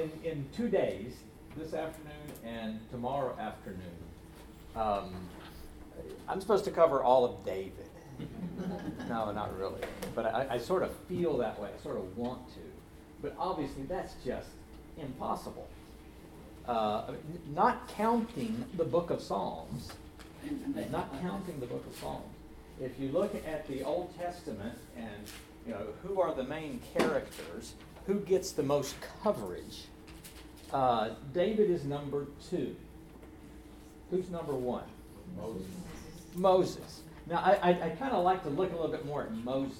In, in two days, this afternoon and tomorrow afternoon, um, I'm supposed to cover all of David. no, not really. But I, I sort of feel that way. I sort of want to. But obviously, that's just impossible. Uh, not counting the book of Psalms, not counting the book of Psalms. If you look at the Old Testament and you know who are the main characters, who gets the most coverage, uh, David is number two. Who's number one? Moses. Moses. Now, I, I, I kind of like to look a little bit more at Moses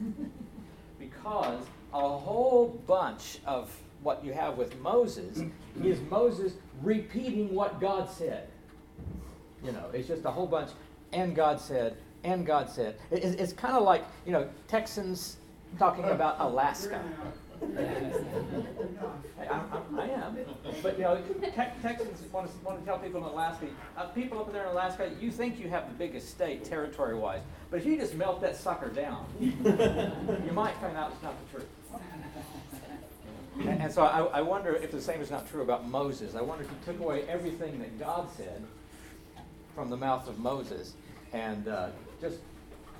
because a whole bunch of what you have with Moses is Moses repeating what God said. You know, it's just a whole bunch, and God said, and God said. It, it's, it's kind of like, you know, Texans talking about Alaska. I, I, I am. But, you know, te- Texans want to, want to tell people in Alaska, uh, people up there in Alaska, you think you have the biggest state territory wise, but if you just melt that sucker down, you might find out it's not the truth. And, and so I, I wonder if the same is not true about Moses. I wonder if he took away everything that God said from the mouth of Moses and uh, just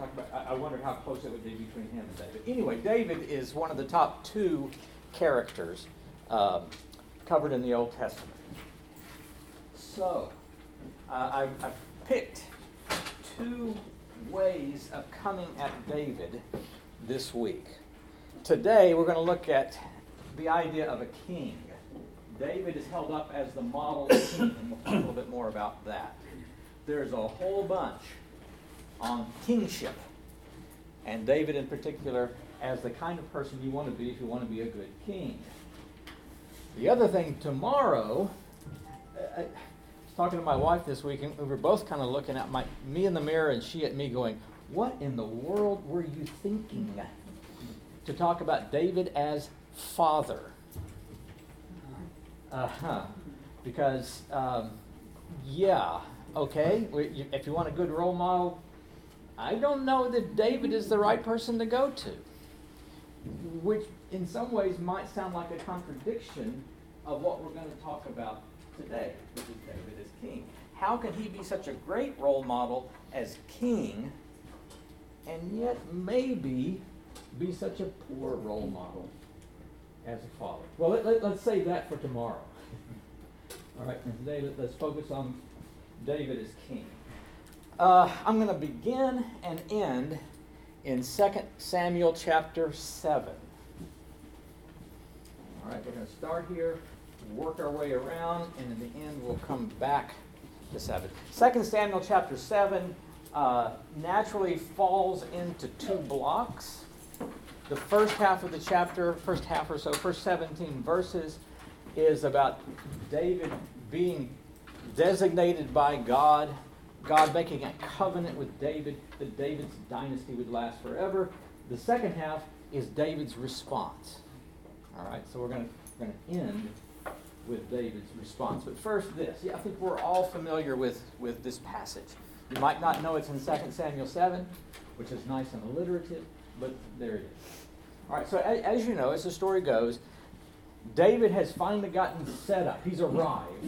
about, I, I wonder how close it would be between him and David. Anyway, David is one of the top two characters um, covered in the Old Testament. So, uh, I've, I've picked two ways of coming at David this week. Today, we're going to look at the idea of a king. David is held up as the model king, and we'll talk a little bit more about that. There's a whole bunch on kingship, and David in particular as the kind of person you want to be if you want to be a good king. The other thing, tomorrow, I was talking to my wife this week, and we were both kind of looking at my, me in the mirror and she at me going, What in the world were you thinking? To talk about David as father. Uh huh. Because, um, yeah, okay, if you want a good role model, I don't know that David is the right person to go to. Which, in some ways, might sound like a contradiction of what we're going to talk about today, which is David as king. How can he be such a great role model as king and yet maybe be such a poor role model as a father? Well, let, us let, save that for tomorrow. All right, and today let, us focus on David as king. Uh, I'm going to begin and end in 2 Samuel chapter 7. All right, we're going to start here, work our way around, and in the end we'll come back to 7. 2 Samuel chapter 7 uh, naturally falls into two blocks. The first half of the chapter, first half or so, first 17 verses, is about David being designated by God, God making a covenant with David that David's dynasty would last forever. The second half is David's response. All right, so we're going to end with David's response. But first, this. Yeah, I think we're all familiar with, with this passage. You might not know it's in 2 Samuel 7, which is nice and alliterative, but there it is. All right, so as, as you know, as the story goes, David has finally gotten set up. He's arrived.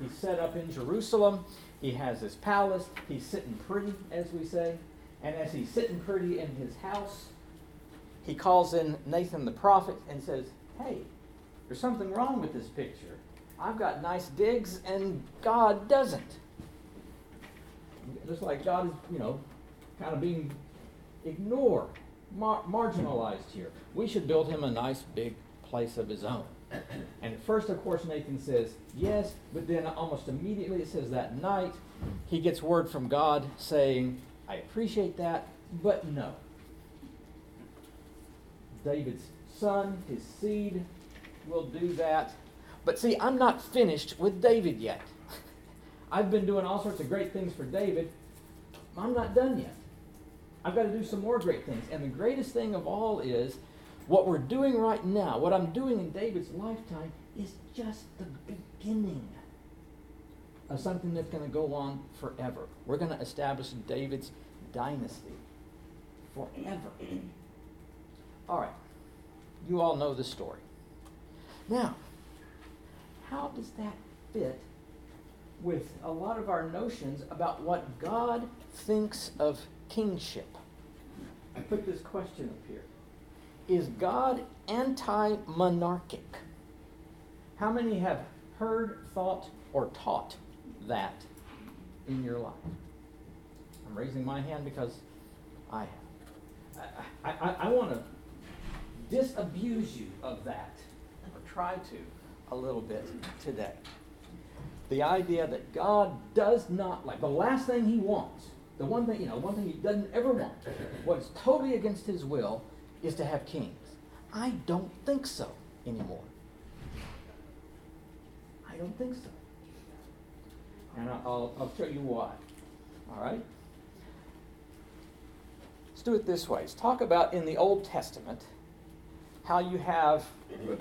He's set up in Jerusalem. He has his palace. He's sitting pretty, as we say. And as he's sitting pretty in his house, he calls in Nathan the prophet and says, Hey, there's something wrong with this picture. I've got nice digs, and God doesn't. Just like God is, you know, kind of being ignored, mar- marginalized here. We should build him a nice big place of his own. And first, of course, Nathan says yes, but then almost immediately it says that night he gets word from God saying, I appreciate that, but no. David's son, his seed, will do that. But see, I'm not finished with David yet. I've been doing all sorts of great things for David. I'm not done yet. I've got to do some more great things. And the greatest thing of all is what we're doing right now, what I'm doing in David's lifetime, is just the beginning of something that's going to go on forever. We're going to establish David's dynasty forever. All right. You all know the story. Now, how does that fit with a lot of our notions about what God thinks of kingship? I put this question up here. Is God anti monarchic? How many have heard, thought, or taught that in your life? I'm raising my hand because I have. I, I, I want to disabuse you of that, or try to a little bit today. The idea that God does not like, the last thing he wants, the one thing, you know, one thing he doesn't ever want, what's totally against his will, is to have kings. I don't think so anymore. I don't think so. And I'll, I'll show you why. All right? Let's do it this way. Let's talk about in the Old Testament how you have,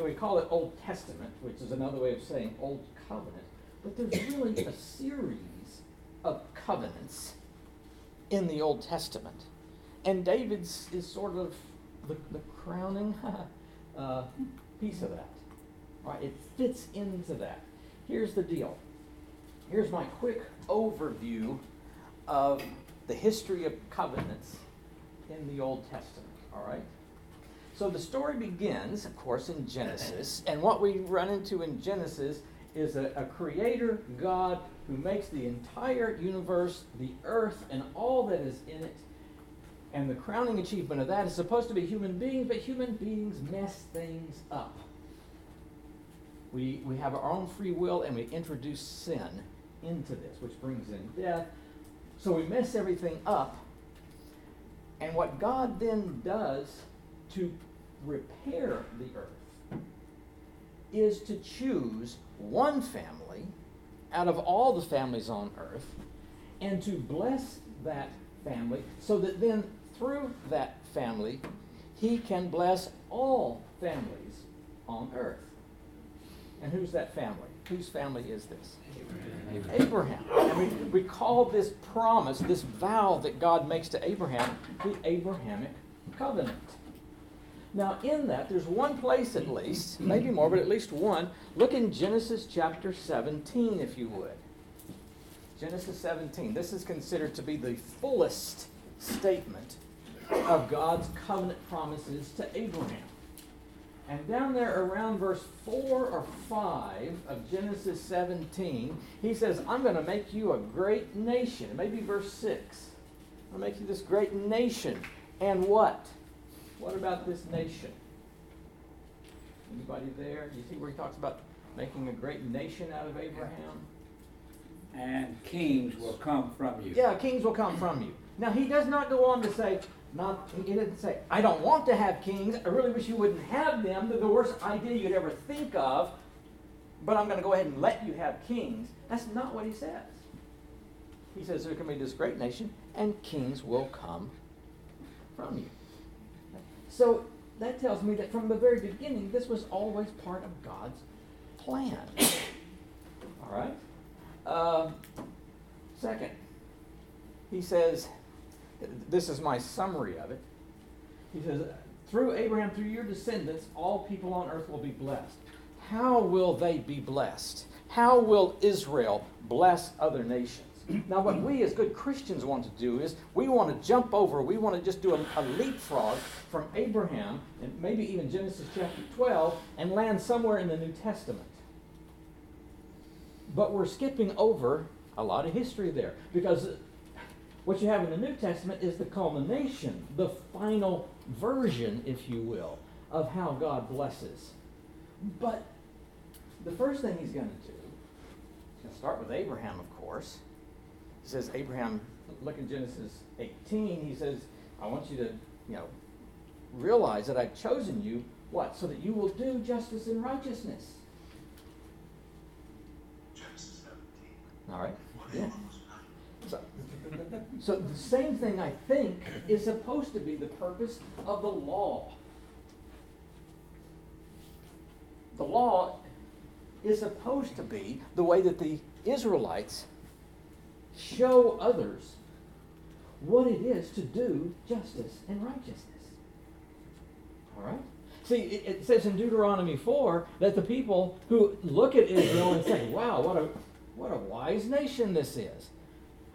we call it Old Testament, which is another way of saying Old Covenant, but there's really a series of covenants in the Old Testament. And David's is sort of the, the crowning uh, piece of that. Right? It fits into that. Here's the deal. Here's my quick overview of the history of covenants in the Old Testament. All right? So the story begins, of course, in Genesis. And what we run into in Genesis is a, a creator God who makes the entire universe, the earth, and all that is in it. And the crowning achievement of that is supposed to be human beings, but human beings mess things up. We, we have our own free will and we introduce sin into this, which brings in death. So we mess everything up. And what God then does to repair the earth is to choose one family out of all the families on earth and to bless that family so that then through that family he can bless all families on earth. And who's that family? Whose family is this? Abraham. Abraham. And we, we call this promise, this vow that God makes to Abraham, the Abrahamic covenant. Now, in that, there's one place at least, maybe more, but at least one. Look in Genesis chapter 17, if you would. Genesis 17. This is considered to be the fullest statement of God's covenant promises to Abraham. And down there around verse 4 or 5 of Genesis 17, he says, I'm going to make you a great nation. Maybe verse 6. I'm going to make you this great nation. And what? What about this nation? Anybody there? You see where he talks about making a great nation out of Abraham? And kings will come from you. Yeah, kings will come from you. Now he does not go on to say, not he didn't say, I don't want to have kings. I really wish you wouldn't have them. They're the worst idea you'd ever think of. But I'm going to go ahead and let you have kings. That's not what he says. He says there can be this great nation, and kings will come from you. So that tells me that from the very beginning, this was always part of God's plan. All right? Uh, second, he says, this is my summary of it. He says, through Abraham, through your descendants, all people on earth will be blessed. How will they be blessed? How will Israel bless other nations? Now, what we as good Christians want to do is we want to jump over, we want to just do a, a, leapfrog from Abraham and maybe even Genesis chapter 12 and land somewhere in the New Testament. But we're skipping over a lot of history there because what you have in the New Testament is the culmination, the final version, if you will, of how God blesses. But the first thing he's going to do, he's going to start with Abraham, of course he says, Abraham, look in Genesis 18, he says, I want you to, you know, realize that I've chosen you, what? So that you will do justice and righteousness. Genesis 17. All right? Yeah. So, the same thing, I think, is supposed to be the purpose of the law. The law is supposed to be the way that the Israelites show others what it is to do justice and righteousness. All right? See, it, it says in Deuteronomy 4 that the people who look at Israel and say, wow, what a, what a wise nation this is.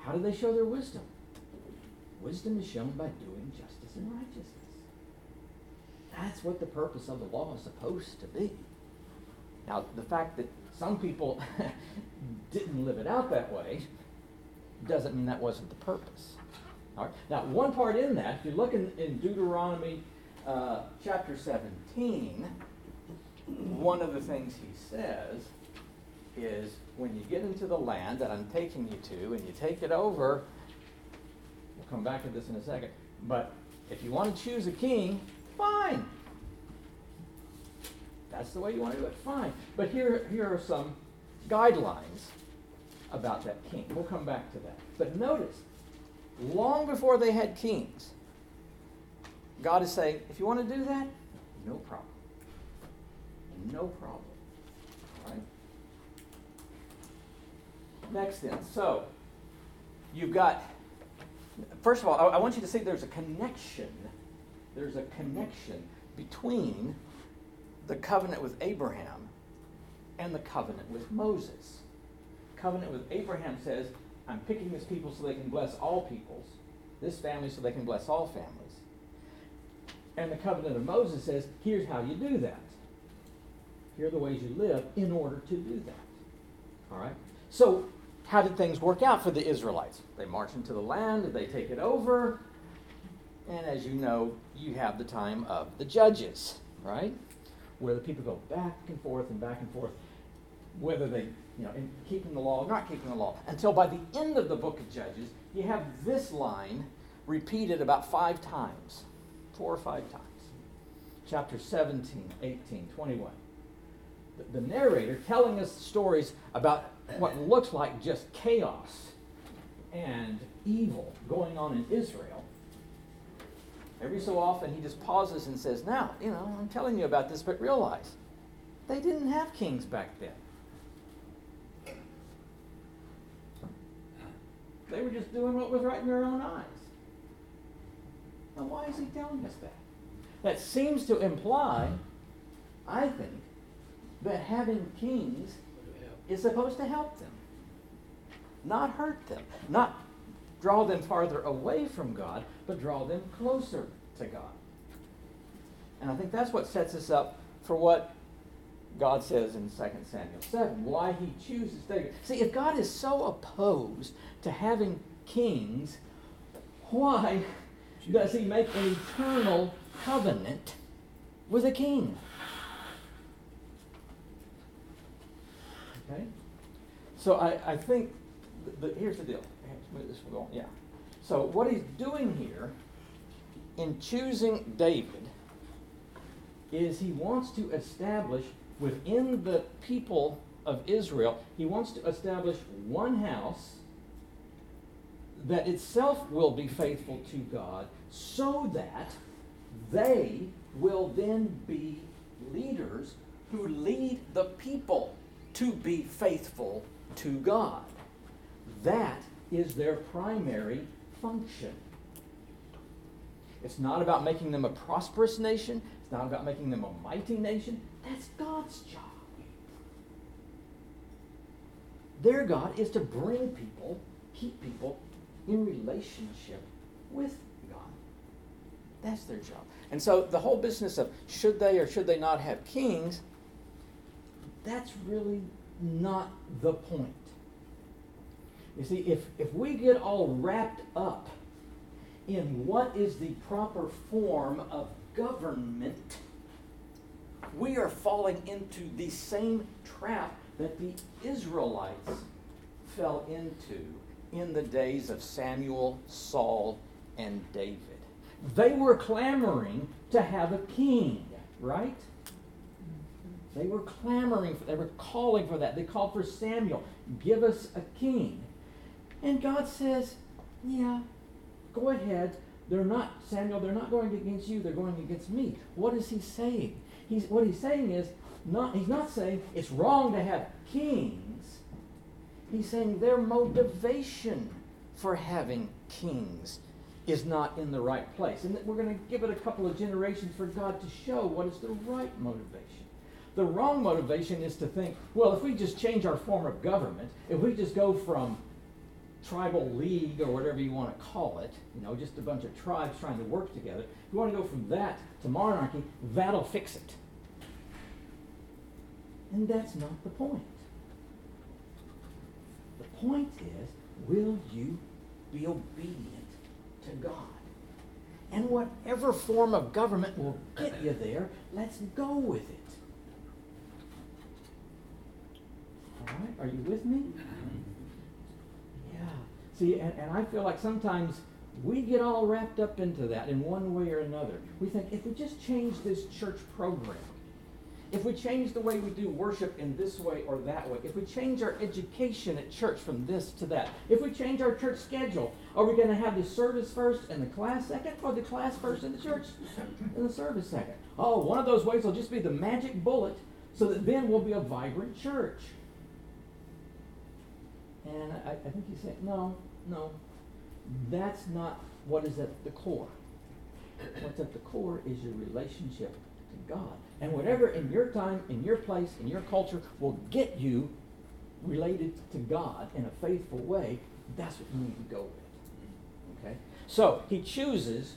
How do they show their wisdom? Wisdom is shown by doing justice and righteousness. That's what the purpose of the law is supposed to be. Now, the fact that some people didn't live it out that way doesn't mean that wasn't the purpose. All right. Now, one part in that, if you look in, in Deuteronomy uh, chapter 17, one of the things he says is when you get into the land that I'm taking you to and you take it over, we'll come back to this in a second, but if you want to choose a king, fine. That's the way you want to do it, fine. But here, here are some guidelines about that king. We'll come back to that. But notice, long before they had kings, God is saying, if you want to do that, no problem. No problem. All right? Next then, so you've got, first of all, I, I want you to see there's a connection. There's a connection between the covenant with Abraham and the covenant with Moses. Covenant with Abraham says, I'm picking this people so they can bless all peoples, this family so they can bless all families. And the covenant of Moses says, here's how you do that. Here are the ways you live in order to do that. All right? So, how did things work out for the Israelites? They march into the land, they take it over, and as you know, you have the time of the judges, right? Where the people go back and forth and back and forth, whether they, you know, in keeping the law or not keeping the law. Until by the end of the book of Judges, you have this line repeated about five times four or five times. Chapter 17, 18, 21. The, the narrator telling us stories about what looks like just chaos and evil going on in Israel. Every so often he just pauses and says, Now, you know, I'm telling you about this, but realize they didn't have kings back then. They were just doing what was right in their own eyes. Now, why is he telling us that? That seems to imply, I think, that having kings is supposed to help them, not hurt them, not draw them farther away from God, but draw them closer to God. And I think that's what sets us up for what God says in 2 Samuel 7, why he chooses David. See, if God is so opposed to having kings, why does he make an eternal covenant with a king? Okay? So I, I think, the, here's the deal. One Yeah. So what he's doing here in choosing David is he wants to establish within the people of Israel, he wants to establish one house that itself will be faithful to God so that they will then be leaders who lead the people to be faithful to God. That is their primary function. It's not about making them a prosperous nation. It's not about making them a mighty nation. That's God's job. Their God is to bring people, keep people in relationship with God. That's their job. And so the whole business of should they or should they not have kings, that's really not the point. You see, if, if we get all wrapped up in what is the proper form of government, we are falling into the same trap that the Israelites fell into in the days of Samuel, Saul, and David. They were clamoring to have a king, right? They were clamoring, for, they were calling for that. They called for Samuel, give us a king. And God says, yeah, go ahead. They're not, Samuel, they're not going against you, they're going against me. What is he saying? He's, what he's saying is, not, he's not saying it's wrong to have kings. He's saying their motivation for having kings is not in the right place. And we're going to give it a couple of generations for God to show what is the right motivation. The wrong motivation is to think, well, if we just change our form of government, if we just go from tribal league or whatever you want to call it, you know, just a bunch of tribes trying to work together, if you want to go from that to monarchy, that'll fix it. And that's not the point. The point is, will you be obedient to God? And whatever form of government will get you there, let's go with it. All right, are you with me? Yeah. See, and, and I feel like sometimes we get all wrapped up into that in one way or another. We think if we just change this church program, if we change the way we do worship in this way or that way, if we change our education at church from this to that, if we change our church schedule, are we going to have the service first and the class second, or the class first and the church and the service second? Oh, one of those ways will just be the magic bullet so that then we'll be a vibrant church. And I, I think he's saying, no, no, that's not what is at the core. What's at the core is your relationship to God. And whatever in your time, in your place, in your culture will get you related to God in a faithful way, that's what you need to go with. Okay? So he chooses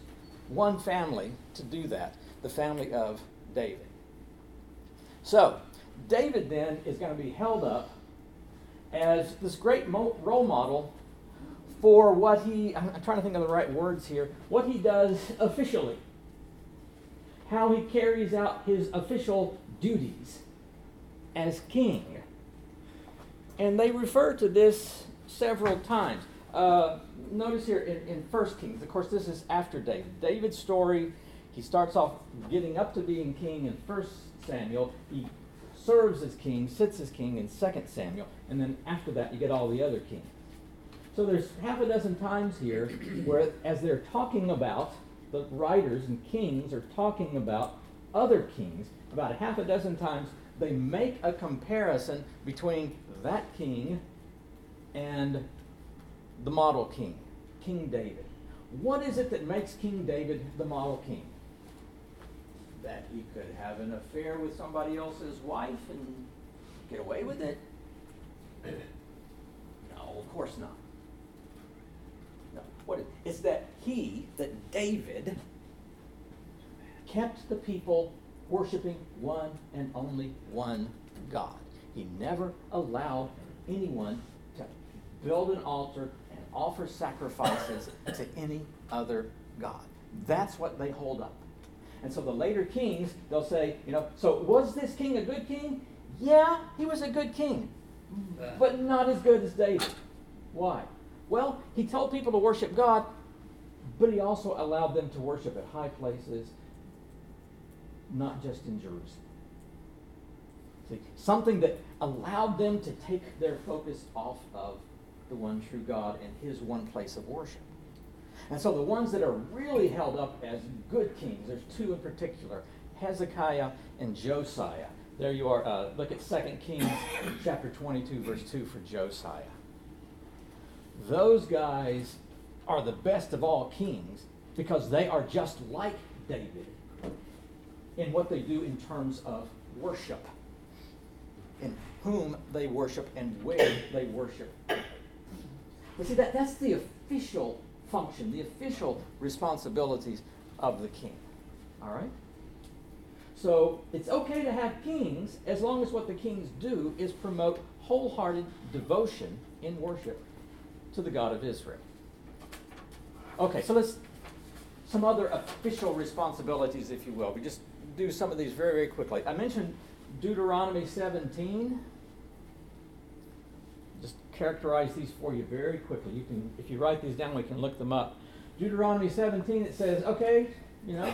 one family to do that, the family of David. So David then is going to be held up as this great mo- role model for what he, I'm trying to think of the right words here, what he does officially how he carries out his official duties as king. And they refer to this several times. Uh, notice here in, in 1 Kings, of course, this is after David. David's story, he starts off getting up to being king in 1 Samuel. He serves as king, sits as king in 2 Samuel. And then after that, you get all the other kings. So there's half a dozen times here where, as they're talking about the writers and kings are talking about other kings. About a half a dozen times, they make a comparison between that king and the model king, King David. What is it that makes King David the model king? That he could have an affair with somebody else's wife and get away with it? No, of course not. No. What is, it's that he, that David, kept the people worshiping one and only one God. He never allowed anyone to build an altar and offer sacrifices to any other God. That's what they hold up. And so the later kings, they'll say, you know, so was this king a good king? Yeah, he was a good king, but not as good as David. Why? Well, he told people to worship God, but he also allowed them to worship at high places, not just in Jerusalem. See, something that allowed them to take their focus off of the one true God and his one place of worship. And so the ones that are really held up as good kings, there's two in particular Hezekiah and Josiah. There you are. Uh, look at 2 Kings chapter 22, verse 2 for Josiah. Those guys are the best of all kings because they are just like David in what they do in terms of worship, in whom they worship and where they worship. But see, that, that's the official function, the official responsibilities of the king. All right? So it's okay to have kings as long as what the kings do is promote wholehearted devotion in worship to the God of Israel. Okay, so let's some other official responsibilities, if you will. We just do some of these very, very quickly. I mentioned Deuteronomy 17. Characterize these for you very quickly. You can, if you write these down, we can look them up. Deuteronomy 17, it says, okay, you know,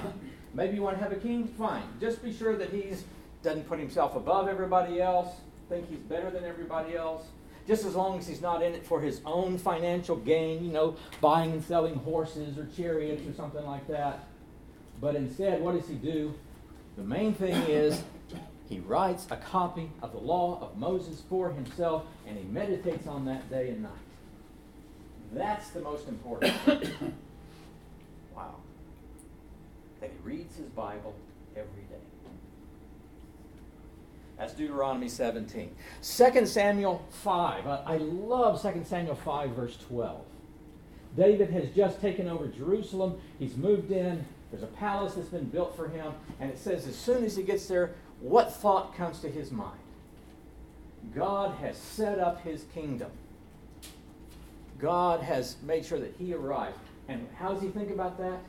maybe you want to have a king, fine. Just be sure that he's doesn't put himself above everybody else, think he's better than everybody else just as long as he's not in it for his own financial gain, you know, buying and selling horses or chariots or something like that. But instead, what does he do? The main thing is he writes a copy of the law of Moses for himself and he meditates on that day and night. That's the most important. Wow. That he reads his Bible every day. That's Deuteronomy 17. 2 Samuel 5. I, I love 2 Samuel 5, verse 12. David has just taken over Jerusalem. He's moved in. There's a palace that's been built for him. And it says, as soon as he gets there, what thought comes to his mind? God has set up his kingdom. God has made sure that he arrives. And how does he think about that?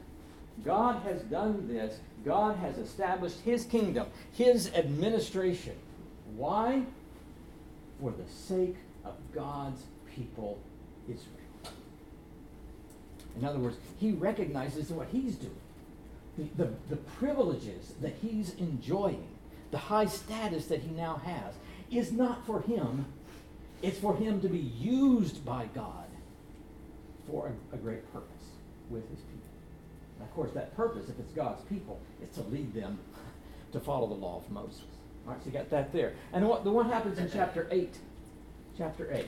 God has done this. God has established his kingdom, his administration. Why? For the sake of God's people, Israel. In other words, he recognizes what he's doing, the, the, the privileges that he's enjoying, the high status that he now has, is not for him, it's for him to be used by God for a, a great purpose with his people. And of course, that purpose, if it's God's people, is to lead them to follow the law of Moses. All right, so you got that there. And what, the what happens in chapter 8? Chapter 8.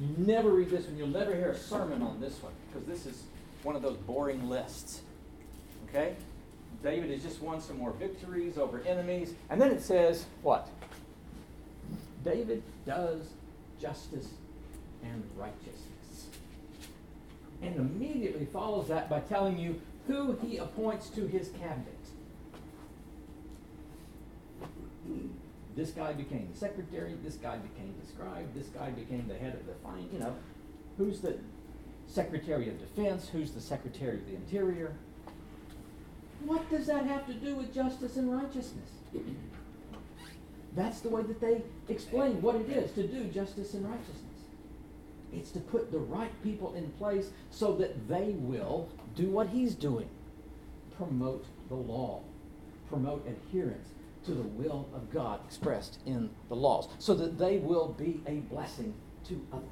You never read this one. You'll never hear a sermon on this one because this is one of those boring lists. Okay? David has just won some more victories over enemies. And then it says, what? David does justice and righteousness. And immediately follows that by telling you who he appoints to his cabinet. This guy became the secretary, this guy became the scribe, this guy became the head of the fine, you know. Who's the secretary of defense? Who's the secretary of the interior? What does that have to do with justice and righteousness? That's the way that they explain what it is to do justice and righteousness. It's to put the right people in place so that they will do what he's doing promote the law, promote adherence to the will of God expressed in the laws, so that they will be a blessing to others.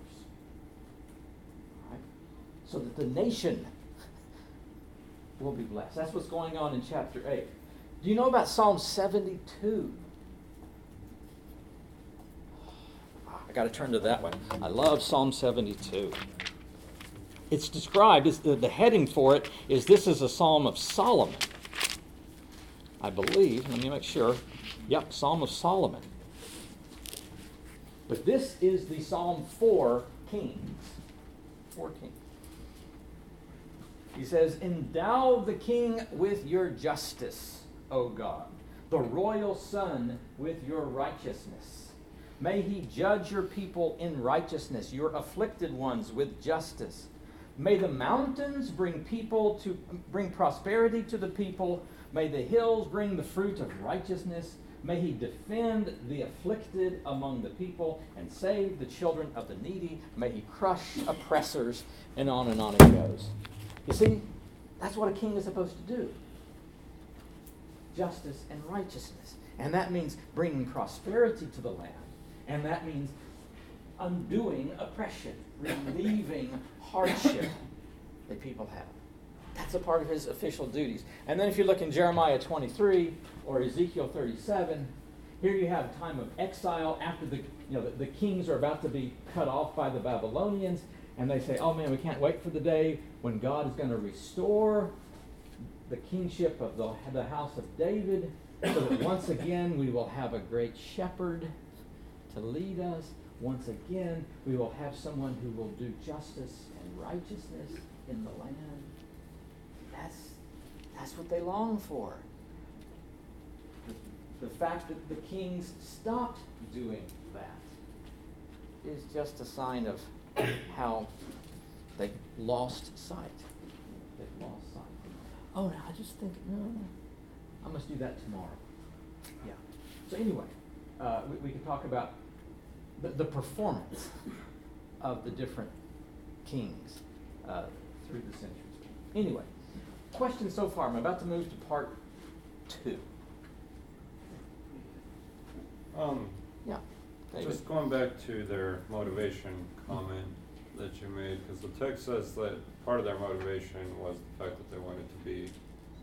So that the nation will be blessed. That's what's going on in chapter 8. Do you know about Psalm 72? Ah, I got to turn to that one. I love Psalm 72. It's described, as the, the heading for it is This is a Psalm of Solomon. I believe, let me make sure. Yep, Psalm of Solomon. But this is the Psalm for kings. For kings. He says, Endow the king with your justice, O God, the royal son with your righteousness. May he judge your people in righteousness, your afflicted ones with justice. May the mountains bring people to bring prosperity to the people. May the hills bring the fruit of righteousness. May he defend the afflicted among the people and save the children of the needy. May he crush oppressors, and on and on it goes. You see, that's what a king is supposed to do justice and righteousness. And that means bringing prosperity to the land. And that means undoing oppression, relieving hardship that people have. That's a part of his official duties. And then if you look in Jeremiah 23 or Ezekiel 37, here you have a time of exile after the, you know, the, the kings are about to be cut off by the Babylonians. And they say, oh man, we can't wait for the day when God is going to restore the kingship of the, the house of David so that once again we will have a great shepherd to lead us. Once again, we will have someone who will do justice and righteousness in the land. That's, that's what they long for. The, the fact that the kings stopped doing that is just a sign of how they lost sight. They've lost sight. Oh, no, I just think, no, no. I must do that tomorrow. Yeah. So anyway, uh, we, we can talk about the, the performance of the different kings uh, through the centuries. Anyway, questions so far. I'm about to move to part two. Um, Yeah. David. just going back to their motivation comment that you made, because the text says that part of their motivation was the fact that they wanted to be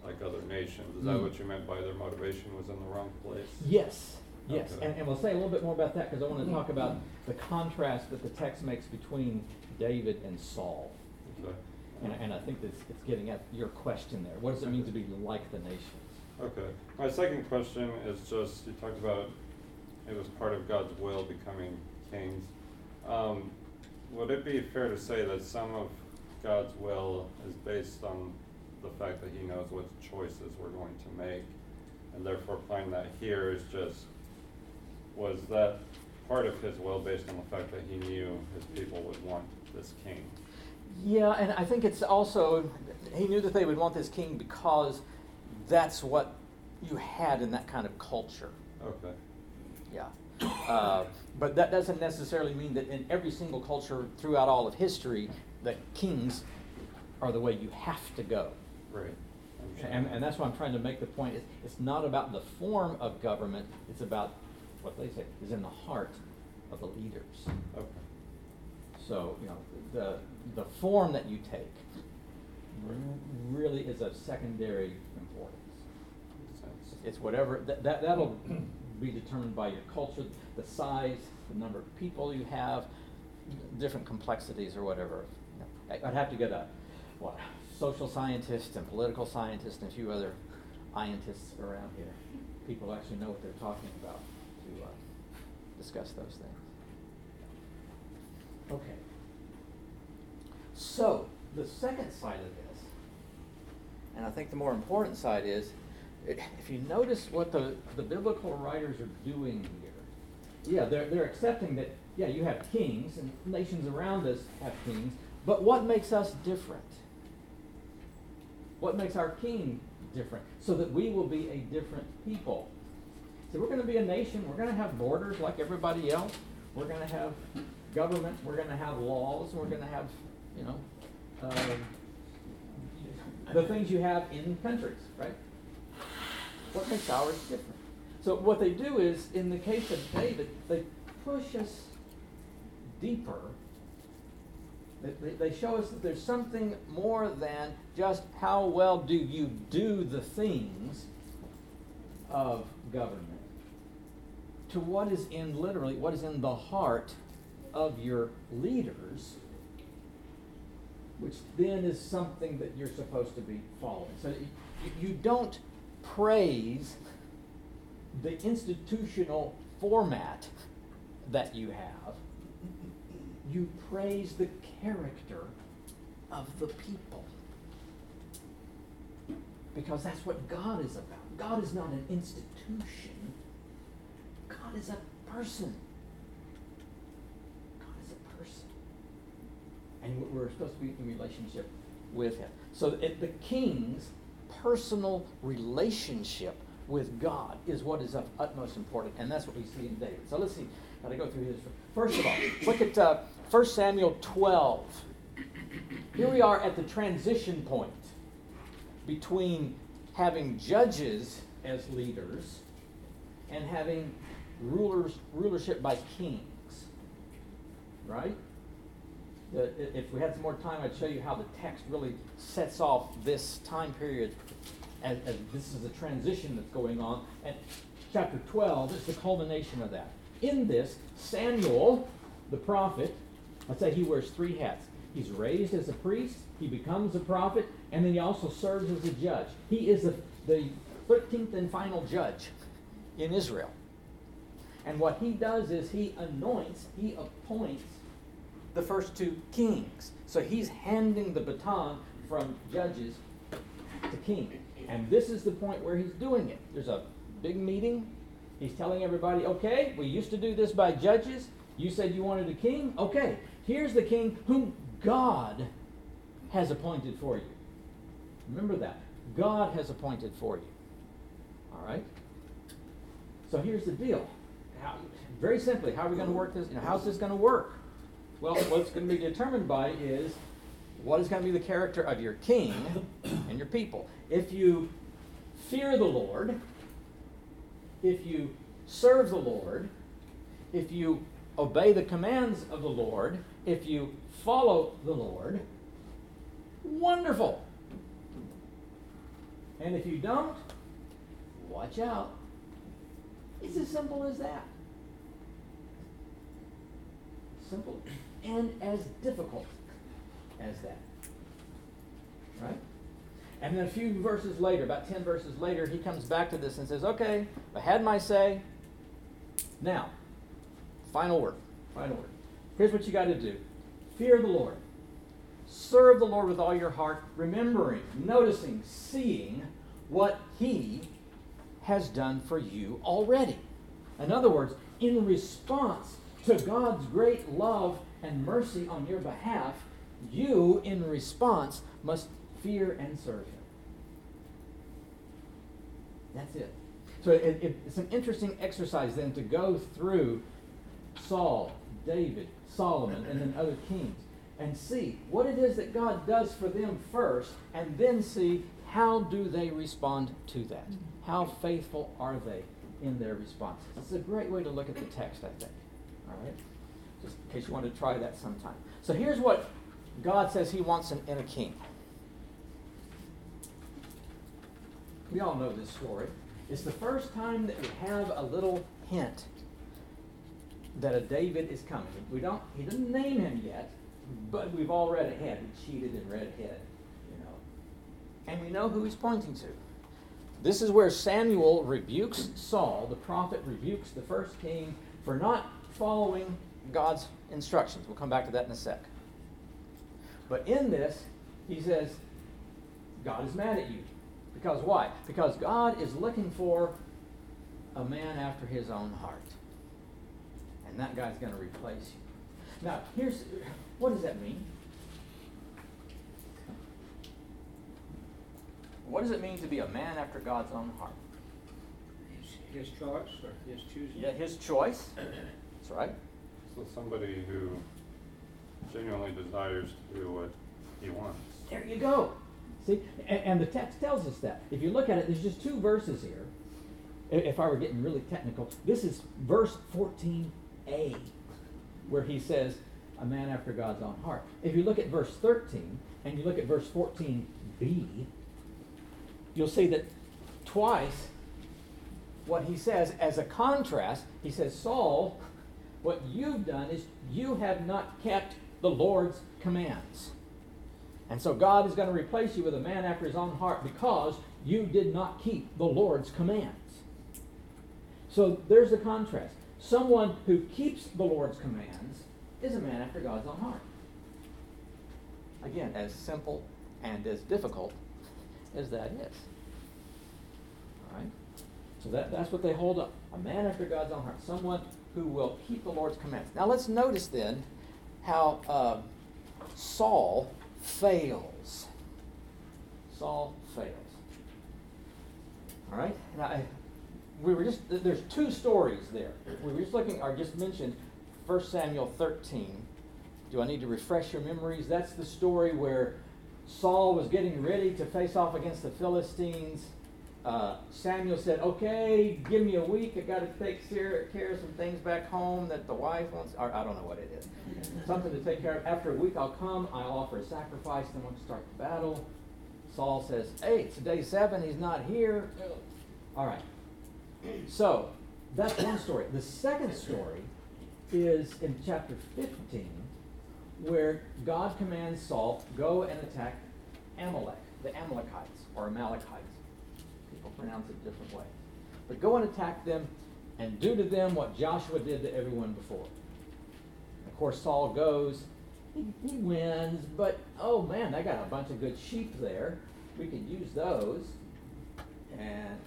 like other nations. Is that Mm. what you meant by their motivation was in the wrong place? Yes, yes. Okay. And, and we'll say a little bit more about that because I want to talk about the contrast that the text makes between David and Saul. Okay. And, and I think it's, it's getting at your question there. What does it mean to be like the nations? Okay. My second question is just, you talked about it was part of God's will becoming kings. Um, would it be fair to say that some of God's will is based on the fact that he knows what choices we're going to make? And therefore applying that here is just, was that part of his will based on the fact that he knew his people would want this king? Yeah, and I think it's also, he knew that they would want this king because that's what you had in that kind of culture. Okay. Yeah. Uh, but that doesn't necessarily mean that in every single culture throughout all of history, that kings are the way you have to go. Right. And, and that's why I'm trying to make the point. It's, it's not about the form of government, it's about what they say is in the heart of the leaders. Okay. So, you know, the, the form that you take really is of secondary importance. It's whatever, that, that, that'll be determined by your culture, the size, the number of people you have, different complexities or whatever. I'd have to get a, what, social scientist and political scientist and a few other scientists around here. People who actually know what they're talking about to, uh, discuss those things. Okay. So, the second side of this, and I think the more important side is, if you notice what the, the biblical writers are doing here, yeah, they're, they're accepting that, yeah, you have kings, and nations around us have kings, but what makes us different? What makes our king different? So that we will be a different people. So we're gonna be a nation, we're gonna have borders like everybody else, we're gonna have government, we're gonna have laws, we're gonna have, you know, um, the things you have in countries, right? What makes ours different? So what they do is, in the case of David, they push us deeper. They, they, they show us that there's something more than just how well do you do the things of government to what is in literally what is in the heart of your leaders which then is something that you're supposed to be following so you, you don't praise the institutional format that you have you praise the character of the people because that's what God is about. God is not an institution. God is a person. God is a person. And we're supposed to be in relationship with Him. So the king's personal relationship with God is what is of utmost importance, and that's what we see in David. So let's see. Got to go through his. First of all, look at uh, 1 Samuel 12. Here we are at the transition point between having judges as leaders and having rulers rulership by kings. Right? Uh, the, if we had some more time, I'd show you how the text really sets off this time period as, as this is a transition that's going on. And chapter 12 is the culmination of that. In this, Samuel, the prophet, let's say he wears three hats. He's raised as a priest, he becomes a prophet, and then he also serves as a judge. He is the, the 13th and final judge in Israel. And what he does is he anoints, he appoints the first two kings. So he's handing the baton from judges to king. And this is the point where he's doing it. There's a big meeting. He's telling everybody, okay, we used to do this by judges. You said you wanted a king. Okay, here's the king whom God has appointed for you. Remember that. God has appointed for you. All right? So here's the deal. How, very simply, how are we going to work this? You know, how's this going to work? Well, what's going to be determined by is what is going to be the character of your king and your people. If you fear the Lord, if you serve the Lord, if you obey the commands of the Lord, if you follow the Lord, wonderful. And if you don't, watch out. It's as simple as that. Simple and as difficult as that. Right? And then a few verses later, about 10 verses later, he comes back to this and says, Okay, I had my say. Now, final word. Final word. Here's what you got to do fear the Lord. Serve the Lord with all your heart, remembering, noticing, seeing what he has done for you already. In other words, in response to God's great love and mercy on your behalf, you, in response, must fear and serve Him. That's it. So it, it, it's an interesting exercise then to go through Saul, David, Solomon, and then other kings and see what it is that God does for them first, and then see how do they respond to that. How faithful are they in their responses? It's a great way to look at the text, I think. All right? Just in case you want to try that sometime. So here's what God says He wants in, in a king. We all know this story. It's the first time that we have a little hint that a David is coming. We don't he doesn't name him yet, but we've all read ahead. We cheated and read ahead, you know. And we know who he's pointing to. This is where Samuel rebukes Saul, the prophet rebukes the first king for not following God's instructions. We'll come back to that in a sec. But in this, he says, God is mad at you. Because why? Because God is looking for a man after his own heart. And that guy's going to replace you. Now, here's what does that mean? What does it mean to be a man after God's own heart? His, his choice or his choosing? Yeah, his choice. That's right. So somebody who genuinely desires to do what he wants. There you go. See, and, and, the text tells us that. If you look at it, there's just two verses here. If I were getting really technical, this is verse 14a, where he says, a man after God's own heart. If you look at verse 13 and you look at verse 14b, you'll see that twice what he says as a contrast, he says, Saul, what you've done is you have not kept the Lord's commands. And so God is going to replace you with a man after his own heart because you did not keep the Lord's commands. So there's the contrast. Someone who keeps the Lord's commands is a man after God's own heart. Again, as simple and as difficult as that is. All right? So that, that's what they hold up. A man after God's own heart. Someone who will keep the Lord's commands. Now let's notice then how uh, Saul fails. Saul fails. All right? Now, we were just, there's two stories there. We were just looking, or just mentioned 1 Samuel 13. Do I need to refresh your memories? That's the story where Saul was getting ready to face off against the Philistines. Uh, Samuel said, Okay, give me a week. i got to take care, of some things back home that the wife wants. Or I don't know what it is. Something to take care of. After a week, I'll come. I'll offer a sacrifice. Then we'll start the battle. Saul says, Hey, it's day seven. He's not here. All right. So that's one story. The second story is in chapter 15, where God commands Saul, go and attack Amalek, the Amalekites, or Amalekites. Pronounce it a different way. But go and attack them and do to them what Joshua did to everyone before. Of course, Saul goes, he, he wins, but oh man, they got a bunch of good sheep there. We could use those. And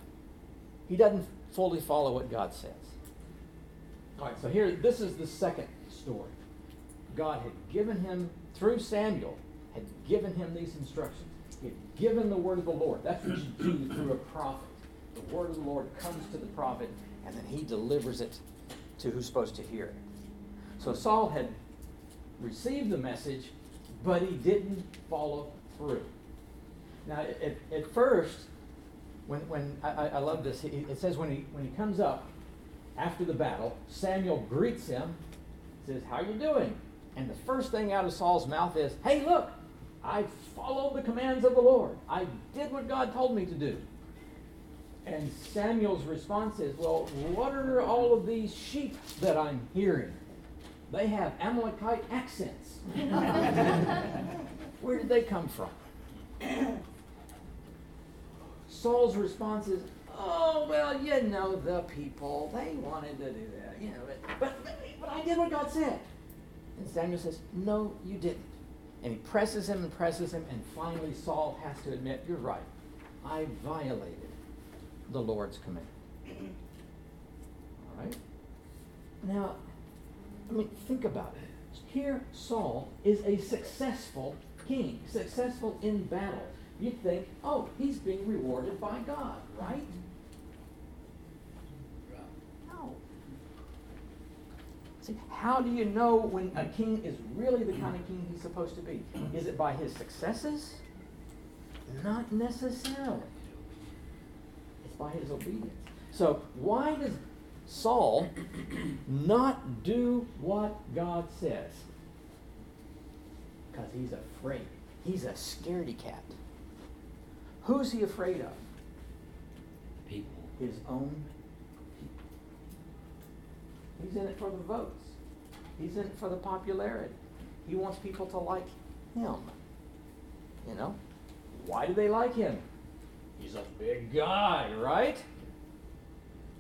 he doesn't fully follow what God says. All right, so here, this is the second story. God had given him, through Samuel, had given him these instructions. Given the word of the Lord. That's what you do through a prophet. The word of the Lord comes to the prophet, and then he delivers it to who's supposed to hear it. So Saul had received the message, but he didn't follow through. Now, at, at first, when, when I, I love this, it says when he, when he comes up, after the battle, Samuel greets him, says, How you doing? And the first thing out of Saul's mouth is, Hey, look, I followed the commands of the Lord. I did what God told me to do. And Samuel's response is, Well, what are all of these sheep that I'm hearing? They have Amalekite accents. Where did they come from? Saul's response is, "Oh well, you know the people. They wanted to do that, you know. But but, but, but I did what God said." And Samuel says, "No, you didn't." And he presses him and presses him, and finally Saul has to admit, "You're right. I violated the Lord's command." All right. Now, I mean, think about it. Here, Saul is a successful king, successful in battle. You'd think, oh, he's being rewarded by God, right? No. See, how do you know when a king is really the kind of king he's supposed to be? Is it by his successes? Not necessarily. It's by his obedience. So, why does Saul not do what God says? Because he's afraid. He's a scaredy cat. Who's he afraid of? People. His own people. He's in it for the votes. He's in it for the popularity. He wants people to like him. You know? Why do they like him? He's a big guy, right?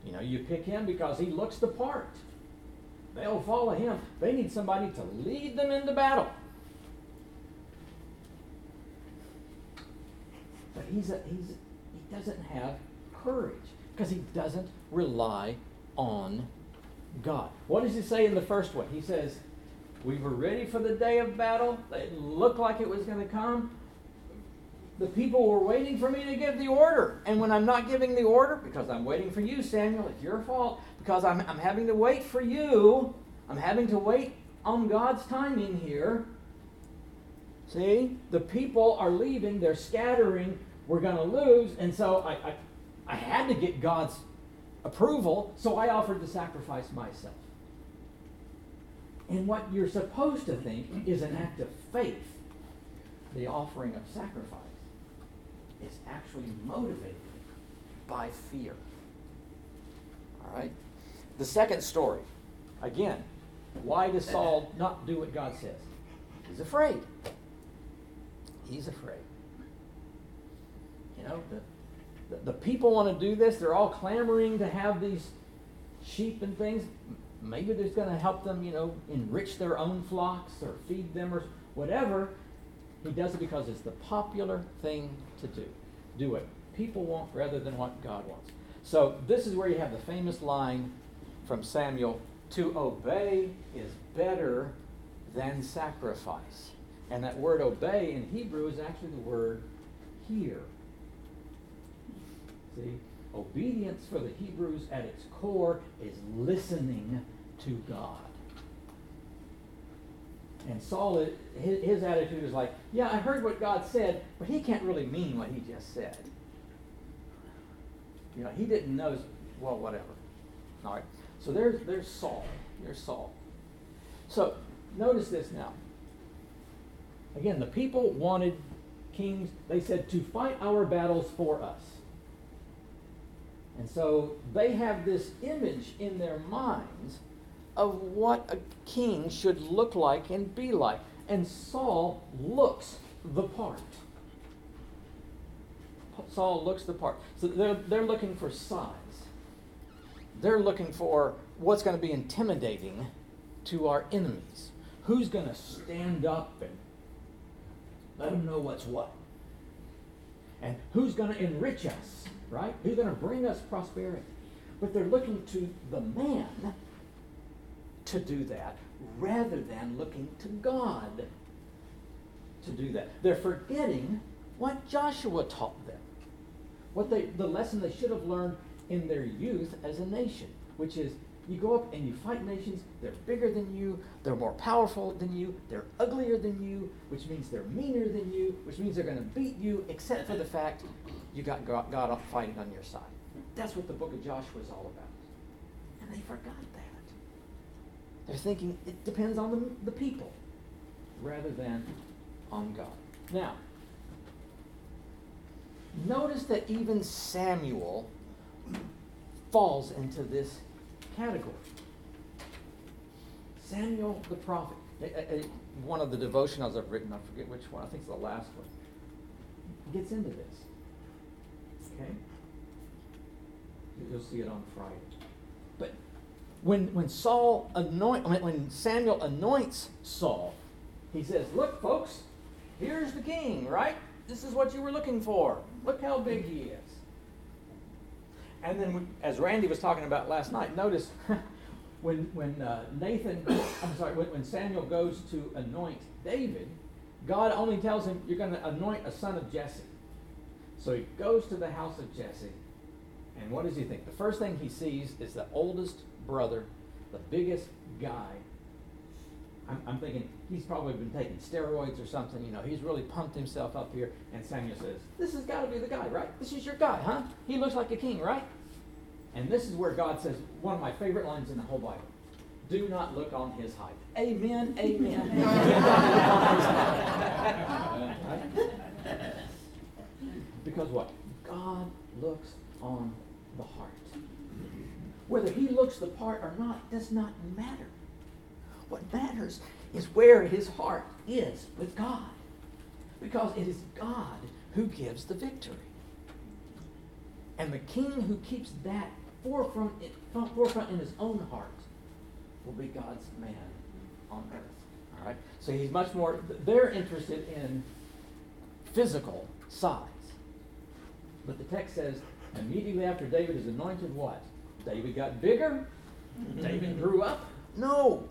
You know, you pick him because he looks the part. They'll follow him. They need somebody to lead them into battle. But he's a, he's he doesn't have courage because he doesn't rely on God. What does he say in the first one? He says, "We were ready for the day of battle. It looked like it was going to come. The people were waiting for me to give the order. And when I'm not giving the order, because I'm waiting for you, Samuel, it's your fault. Because I'm, I'm having to wait for you, I'm having to wait on God's timing here. See, the people are leaving, they're scattering, we're going to lose. And so I, I, I had to get God's approval, so I offered to sacrifice myself. And what you're supposed to think is an act of faith, the offering of sacrifice is actually motivated by fear. All right? The second story, again, why does Saul not do what God says? He's afraid. He's afraid. You know, the, the, people want to do this. They're all clamoring to have these sheep and things. Maybe there's going to help them, you know, enrich their own flocks or feed them or whatever. He does it because it's the popular thing to do. Do what people want rather than what God wants. So this is where you have the famous line from Samuel to obey is better than sacrifice. And that word obey in Hebrew is actually the word hear. See? Obedience for the Hebrews at its core is listening to God. And Saul, his, attitude is like, yeah, I heard what God said, but he can't really mean what he just said. You know, he didn't know, well, whatever. All right. So there's, there's Saul. There's Saul. So notice this now. Again, the people wanted kings, they said, to fight our battles for us. And so they have this image in their minds of what a king should look like and be like. And Saul looks the part. Saul looks the part. So they're, they're looking for size. They're looking for what's going to be intimidating to our enemies. Who's going to stand up and let them know what's what? And who's going to enrich us, right? Who's going to bring us prosperity? But they're looking to the man to do that rather than looking to God to do that. They're forgetting what Joshua taught them. What they the lesson they should have learned in their youth as a nation, which is you go up and you fight nations, they're bigger than you, they're more powerful than you, they're uglier than you, which means they're meaner than you, which means they're going to beat you, except for the fact you got God, God fighting on your side. That's what the book of Joshua is all about. And they forgot that. They're thinking it depends on the, the people rather than on God. Now, notice that even Samuel falls into this category. Samuel the prophet. One of the devotionals I've written, I forget which one, I think it's the last one. gets into this. Okay? You'll see it on Friday. But when, when Saul anoint, when, Samuel anoints Saul, he says, Look, folks, here's the king, right? This is what you were looking for. Look how big he is. And then, as Randy was talking about last night, notice when, when uh, Nathan, I'm sorry, when, when Samuel goes to anoint David, God only tells him, You're going to anoint a son of Jesse. So he goes to the house of Jesse, and what does he think? The first thing he sees is the oldest brother, the biggest guy. I'm, I'm thinking he's probably been taking steroids or something. You know, he's really pumped himself up here. And Samuel says, This has got to be the guy, right? This is your guy, huh? He looks like a king, right? And this is where God says one of my favorite lines in the whole Bible. Do not look on his height. Amen, amen. because what? God looks on the heart. Whether he looks the part or not does not matter. What matters is where his heart is with God. Because it is God who gives the victory. And the king who keeps that forefront, forefront in his own heart will be God's man on earth. All right? So he's much more, they're interested in physical size. But the text says, immediately after David is anointed, what? David got bigger? Mm-hmm. David grew up? No.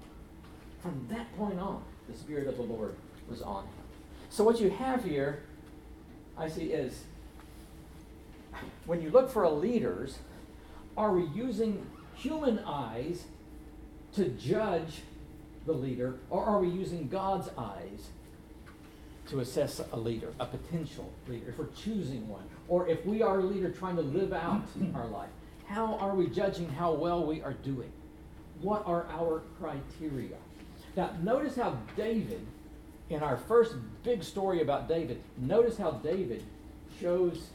From that point on, the Spirit of the Lord was on him. So what you have here, I see, is when you look for a leaders, are we using human eyes to judge the leader, or are we using God's eyes to assess a leader, a potential leader, if we're choosing one, or if we are a leader trying to live out our life? How are we judging how well we are doing? What are our criteria? Now, notice how David, in our first big story about David, notice how David shows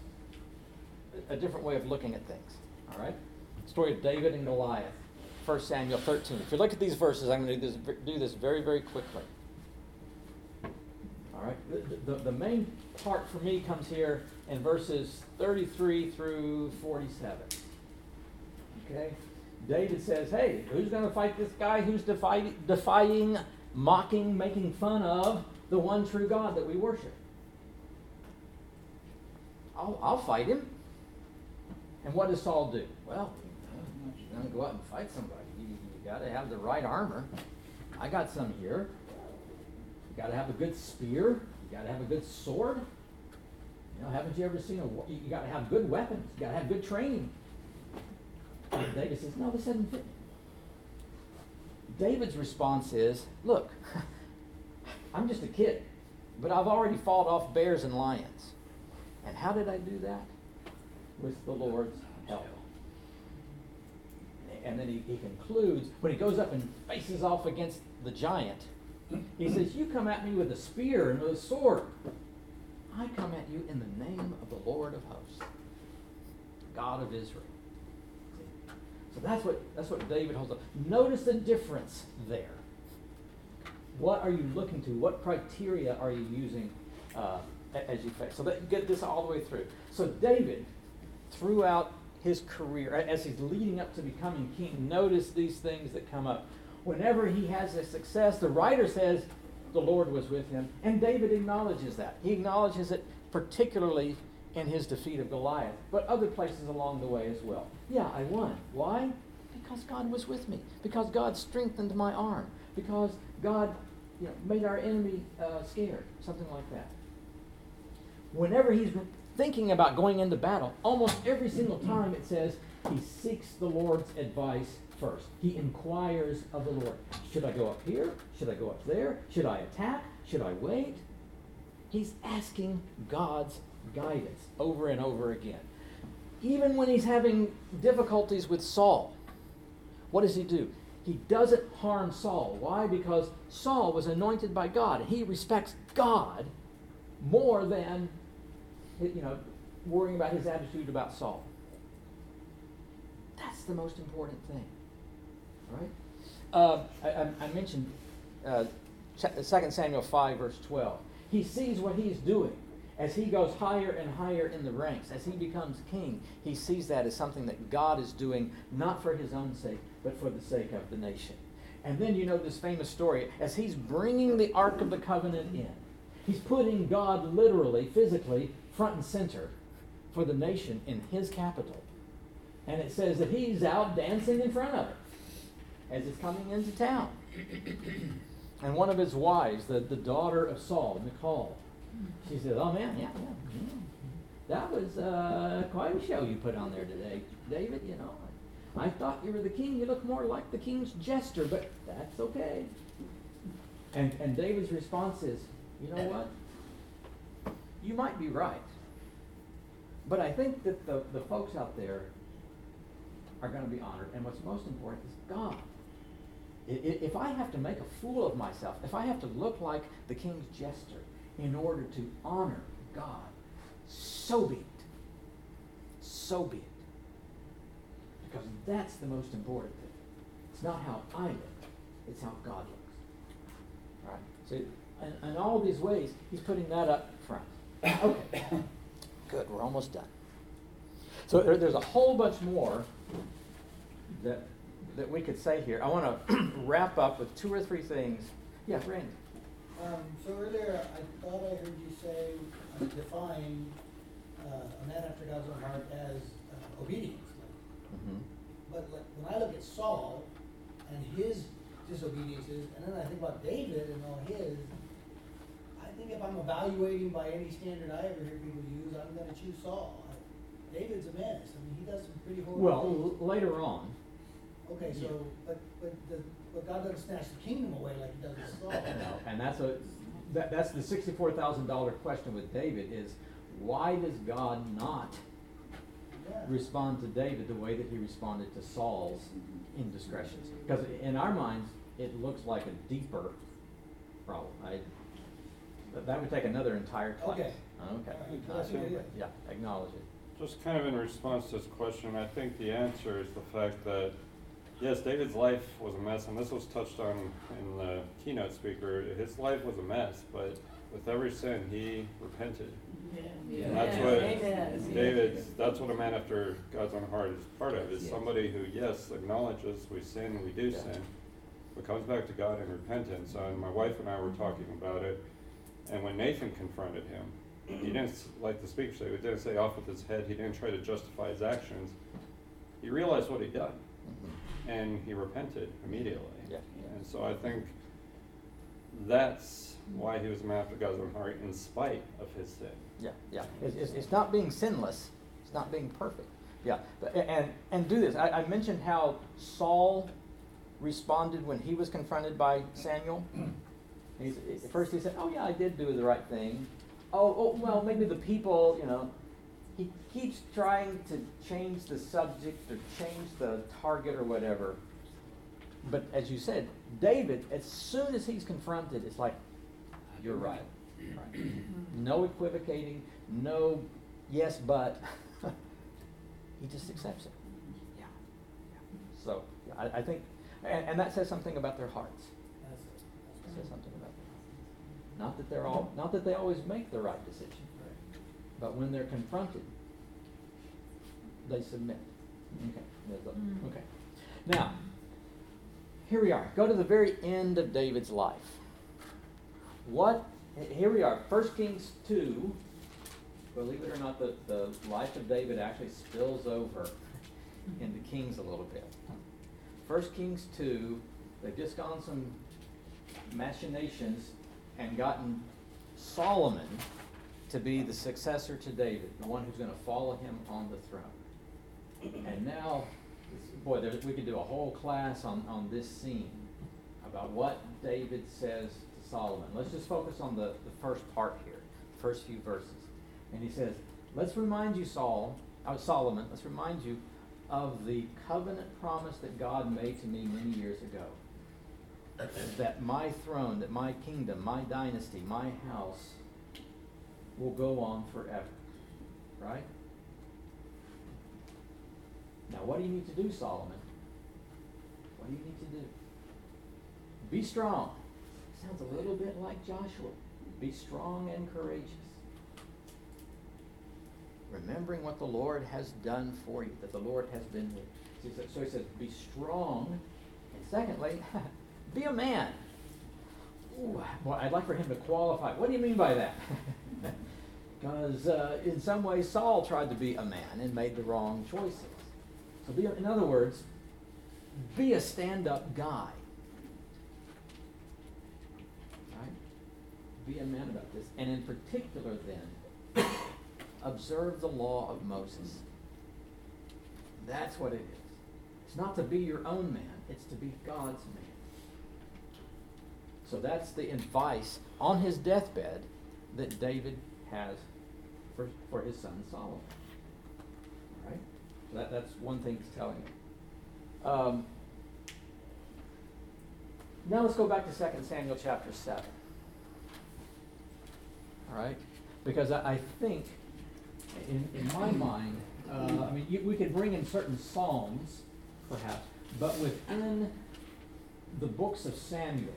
a different way of looking at things. All right? Story of David and Goliath, 1 Samuel 13. If you look at these verses, I'm going to do this, do this very, very quickly. All right? The, the, the main part for me comes here in verses 33 through 47. Okay? David says, Hey, who's going to fight this guy who's defy- defying, mocking, making fun of the one true God that we worship? I'll, I'll fight him. And what does Saul do? Well, you're going to go out and fight somebody. You, you got to have the right armor. I got some here. You got to have a good spear. You got to have a good sword. You know, haven't you ever seen a? You got to have good weapons. You got to have good training. David says, "No, this doesn't fit." David's response is, "Look, I'm just a kid, but I've already fought off bears and lions. And how did I do that? With the Lord's help." And then he, he concludes when he goes up and faces off against the giant. He says, "You come at me with a spear and with a sword." I come at you in the name of the Lord of hosts, God of Israel. So that's what that's what David holds up. Notice the difference there. What are you looking to? What criteria are you using uh, as you face? So that you get this all the way through. So David, throughout his career, as he's leading up to becoming king, notice these things that come up. Whenever he has a success, the writer says the Lord was with him. And David acknowledges that. He acknowledges it particularly in his defeat of Goliath, but other places along the way as well. Yeah, I won. Why? Because God was with me. Because God strengthened my arm. Because God you know, made our enemy uh, scared. Something like that. Whenever he's thinking about going into battle, almost every single time it says he seeks the Lord's advice first. He inquires of the Lord. Should I go up here? Should I go up there? Should I attack? Should I wait? He's asking God's guidance over and over again. Even when he's having difficulties with Saul, what does he do? He doesn't harm Saul. Why? Because Saul was anointed by God. and He respects God more than you know worrying about his attitude about Saul. That's the most important thing. Right? Uh, I, I, mentioned uh, 2 Samuel 5, verse 12. He sees what he's doing, as he goes higher and higher in the ranks, as he becomes king, he sees that as something that God is doing not for his own sake, but for the sake of the nation. And then you know this famous story as he's bringing the Ark of the Covenant in, he's putting God literally, physically, front and center for the nation in his capital. And it says that he's out dancing in front of it as it's coming into town. And one of his wives, the, the daughter of Saul, Michal, she said, Oh man, yeah, yeah. yeah. That was uh, quite a show you put on there today, David. You know, I thought you were the king. You look more like the king's jester, but that's okay. And, and David's response is, You know what? You might be right. But I think that the, the folks out there are going to be honored. And what's most important is God. If I have to make a fool of myself, if I have to look like the king's jester in order to honor God, so be it. So be it. Because that's the most important thing. It's not how I look, it's how God looks. All right? So, in, in all these ways, he's putting that up front. Okay. Good, we're almost done. So there, there's a whole bunch more that that we could say here. I want to wrap up with two or three things. Yeah, Randy. Um, so earlier, I thought I heard you say, uh, define uh, a man after God's own heart as uh, obedience. Like, mm-hmm. But like, when I look at Saul and his disobediences, and then I think about David and all his, I think if I'm evaluating by any standard I ever hear people use, I'm going to choose Saul. David's a mess. I mean, he does some pretty horrible well, things. Well, later on, Okay, so, Yeah. but, but the, but God doesn't snatch the kingdom away like he does with Saul. No, and that's a, that, that's the sixty-four thousand dollar question with David is, why does God not Yeah. respond to David the way that he responded to Saul's indiscretions? Because in our minds, it looks like a deeper problem. I, that- that would take another entire class. Okay. Okay. Alright, that's what it is. Yeah, acknowledge it. Just kind of in response to this question, I think the answer is the fact that, yes, David's life was a mess, and this was touched on in the keynote speaker. His life was a mess, but with every sin, he repented. Yeah. And that's what Amen. David's, that's what a man after God's own heart is part of, is Yes. somebody who, yes, acknowledges we sin, we do Yeah. sin, but comes back to God in repentance. And my wife and I were talking about it, and when Nathan confronted him, he didn't, like the speaker said, he didn't say off with his head, he didn't try to justify his actions. He realized what he'd done, Mhm. And he repented immediately. Yeah. And so I think that's why he was a man after God's own heart, in spite of his sin. Yeah, yeah. It's, it's, it's not being sinless. It's not being perfect. Yeah. But, and, and do this. I, I mentioned how Saul responded when he was confronted by Samuel. He's, at first he said, oh yeah, I did do the right thing. Oh, oh, well, maybe the people, you know. He keeps trying to change the subject or change the target or whatever. But as you said, David, as soon as he's confronted, it's like, you're right. right. No equivocating, no yes, but. he just accepts it. Yeah. yeah. So yeah, I, I think, and, and that says something about their hearts. That's it. It says something about their hearts. Not that they're all, not that they always make the right decision, but when they're confronted, they submit. Okay. a- Mm. Okay. Now, here we are. Go to the very end of David's life. What, here we are, 1 Kings 2. Believe it or not, the, the life of David actually spills over into Kings a little bit. 1 Kings 2, they've just gone some machinations and gotten Solomon to be the successor to David, the one who's going to follow him on the throne. And now, boy, there, we could do a whole class on, on this scene about what David says to Solomon. Let's just focus on the, the first part here, the first few verses. And he says, Let's remind you, Saul, uh, Solomon, let's remind you of the covenant promise that God made to me many years ago. That my throne, that my kingdom, my dynasty, my house will go on forever. Right? Now, what do you need to do, Solomon? What do you need to do? Be strong. Sounds a little bit like Joshua. Be strong and courageous. remembering what the Lord has done for you, that the Lord has been with you. So he says, be strong. And secondly, be a man. Ooh, well, I'd like for him to qualify. What do you mean by that? Because uh, in some ways, Saul tried to be a man and made the wrong choices. So, be, in other words, be a stand up guy. Right? Be a man about this. And in particular, then, observe the law of Moses. That's what it is. It's not to be your own man, it's to be God's man. So that's the advice on his deathbed that David has for, for his son Solomon. All right? So that, that's one thing he's telling him. Um, now let's go back to 2 Samuel chapter 7. All right? Because I, I think, in, in my mind, uh, I mean, you, we could bring in certain psalms, perhaps, but within the books of Samuel,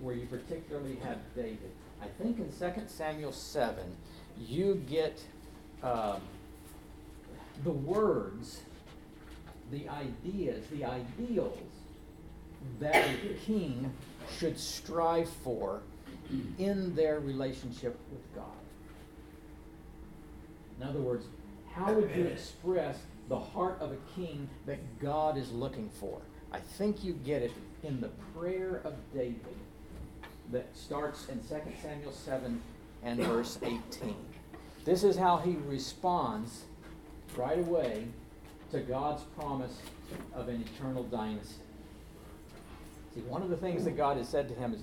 where you particularly have David, I think in 2 Samuel 7, you get um, the words, the ideas, the ideals that a king should strive for in their relationship with God. In other words, how would you express the heart of a king that God is looking for? I think you get it in the prayer of David that starts in 2 Samuel 7 and verse 18. This is how he responds right away to God's promise of an eternal dynasty. See, one of the things that God has said to him is,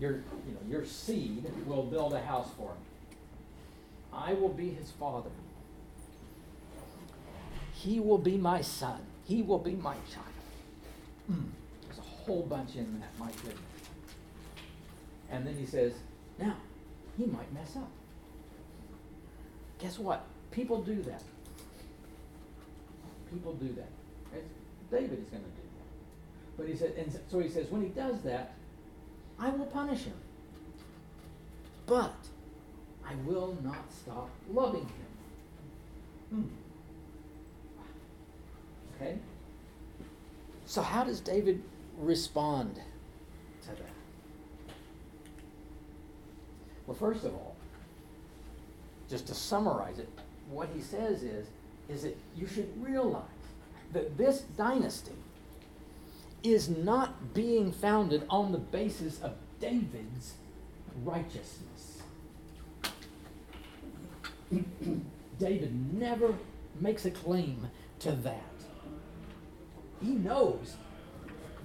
your, you know, your seed will build a house for him. I will be his father. He will be my son. He will be my child. Mm, there's a whole bunch in that, my goodness. And then he says, now, he might mess up. Guess what? People do that. People do that. David is going to do that. But he said, and so he says, when he does that, I will punish him. But I will not stop loving him. Hmm. Okay? So, how does David respond to that? Well, first of all, just to summarize it, what he says is, is that you should realize that this dynasty is not being founded on the basis of David's righteousness. David never makes a claim to that. He knows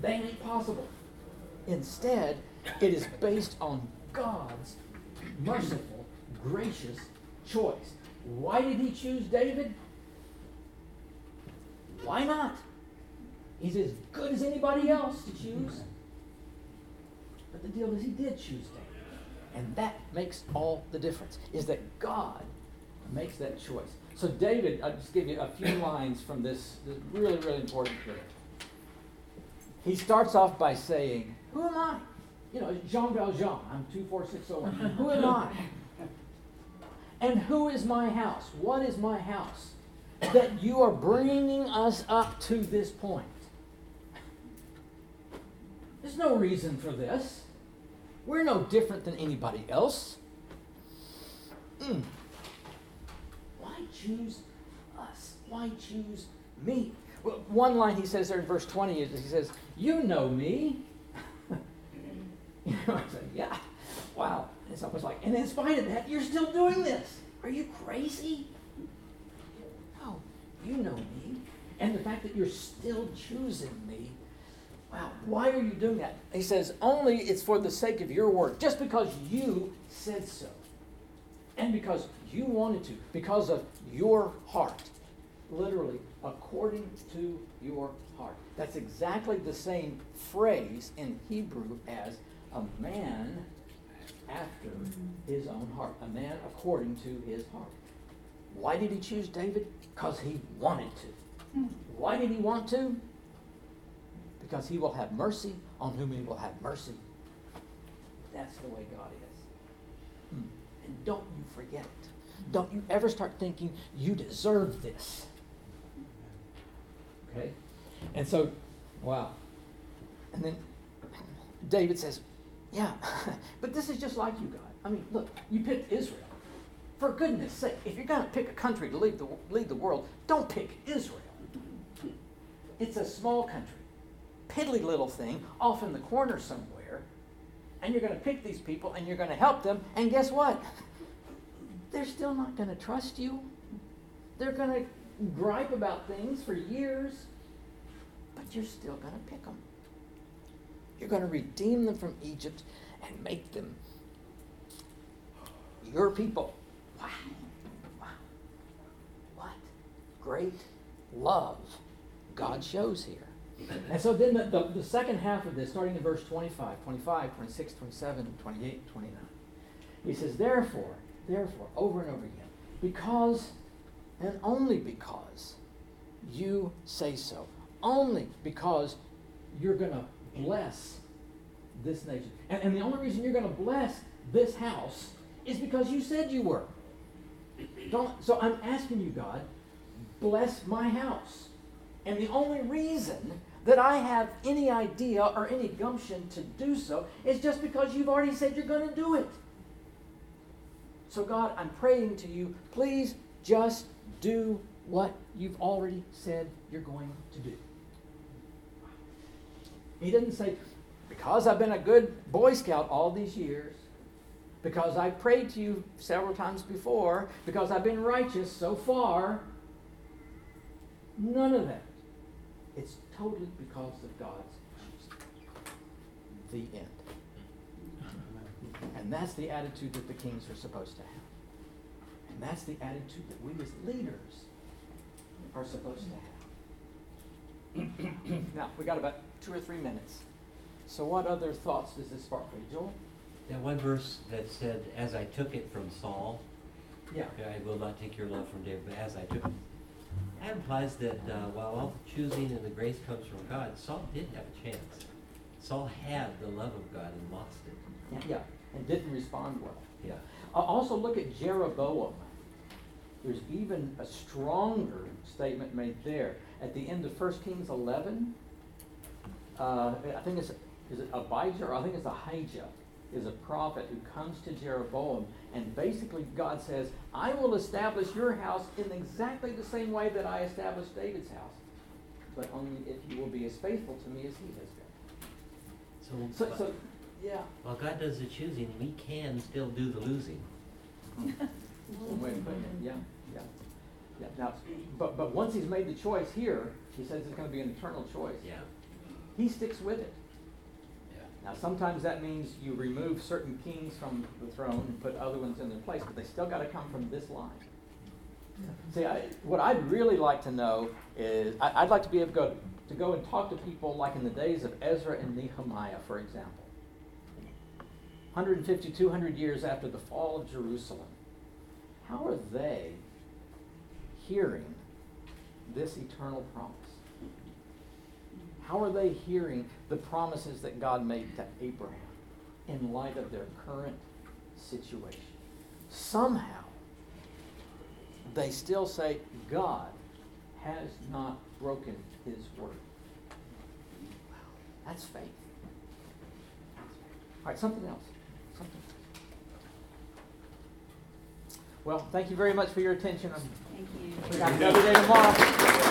that ain't possible. Instead, it is based on God's merciful, gracious choice. Why did he choose David? Why not? He's as good as anybody else to choose. But the deal is, he did choose David. And that makes all the difference, is that God makes that choice. So, David, I'll just give you a few lines from this, this really, really important here. He starts off by saying, Who am I? You know, Jean Valjean, I'm 24601. Who am I? And who is my house? What is my house? That you are bringing us up to this point. There's no reason for this. We're no different than anybody else. Mm. Why choose us? Why choose me? Well, one line he says there in verse 20 is he says, You know me. You know, I say, Yeah, wow. It's almost like, and in spite of that, you're still doing this. Are you crazy? No, you know me. And the fact that you're still choosing me Wow, why are you doing that? He says, only it's for the sake of your work, just because you said so. And because you wanted to, because of your heart. Literally, according to your heart. That's exactly the same phrase in Hebrew as a man after his own heart. A man according to his heart. Why did he choose David? Because he wanted to. Why did he want to? because he will have mercy on whom he will have mercy. That's the way God is. Hmm. And don't you forget it. Don't you ever start thinking you deserve this. Okay? And so, wow. And then David says, Yeah, but this is just like you, God. I mean, look, you picked Israel. For goodness sake, if you're going to pick a country to lead the, lead the world, don't pick Israel. It's a small country, piddly little thing off in the corner somewhere, and you're going to pick these people and you're going to help them, and guess what? They're still not going to trust you. They're going to gripe about things for years, but you're still going to pick them. You're going to redeem them from Egypt and make them your people. Wow. Wow. What great love God shows here. And so then the, the, the, second half of this, starting in verse 25, 25, 26, 27, 28, 29, he says, Therefore, therefore, over and over again, because and only because you say so, only because you're going to bless this nation. And, and the only reason you're going to bless this house is because you said you were. Don't, so I'm asking you, God, bless my house. And the only reason that I have any idea or any gumption to do so is just because you've already said you're going to do it. So, God, I'm praying to you, please just do what you've already said you're going to do. He didn't say, because I've been a good Boy Scout all these years, because I've prayed to you several times before, because I've been righteous so far. None of that. It's totally because of God's The end. And that's the attitude that the kings are supposed to have. And that's the attitude that we as leaders are supposed to have. now, we got about two or three minutes. So, what other thoughts does this spark for you, Joel? That one verse that said, "As I took it from Saul, yeah, I will not take your love from David, but as I took it." That implies that uh, while all the choosing and the grace comes from God, Saul did have a chance. Saul had the love of God and lost it. Yeah, and didn't respond well. Yeah. Uh, also, look at Jeroboam. There's even a stronger statement made there. At the end of 1 Kings 11, uh, I think it's, is it Abijah or I think it's Ahijah is a prophet who comes to Jeroboam, and basically God says, I will establish your house in exactly the same way that I established David's house, but only if you will be as faithful to me as he has been. So, so, so yeah. While God does the choosing, we can still do the losing. wait, wait, yeah, yeah. Yeah, now, but, but once he's made the choice here, he says it's going to be an eternal choice. Yeah. He sticks with it. Now, sometimes that means you remove certain kings from the throne and put other ones in their place, but they still got to come from this line. See, I, what I'd really like to know is I, would like to be able to go, to go and talk to people like in the days of Ezra and Nehemiah, for example. 150, 200 years after the fall of Jerusalem. How are they hearing this eternal promise? How are they hearing the promises that God made to Abraham in light of their current situation? Somehow, they still say, God has not broken his word. That's faith. All right, something else. Something. Well, thank you very much for your attention. Thank you. We got another day tomorrow.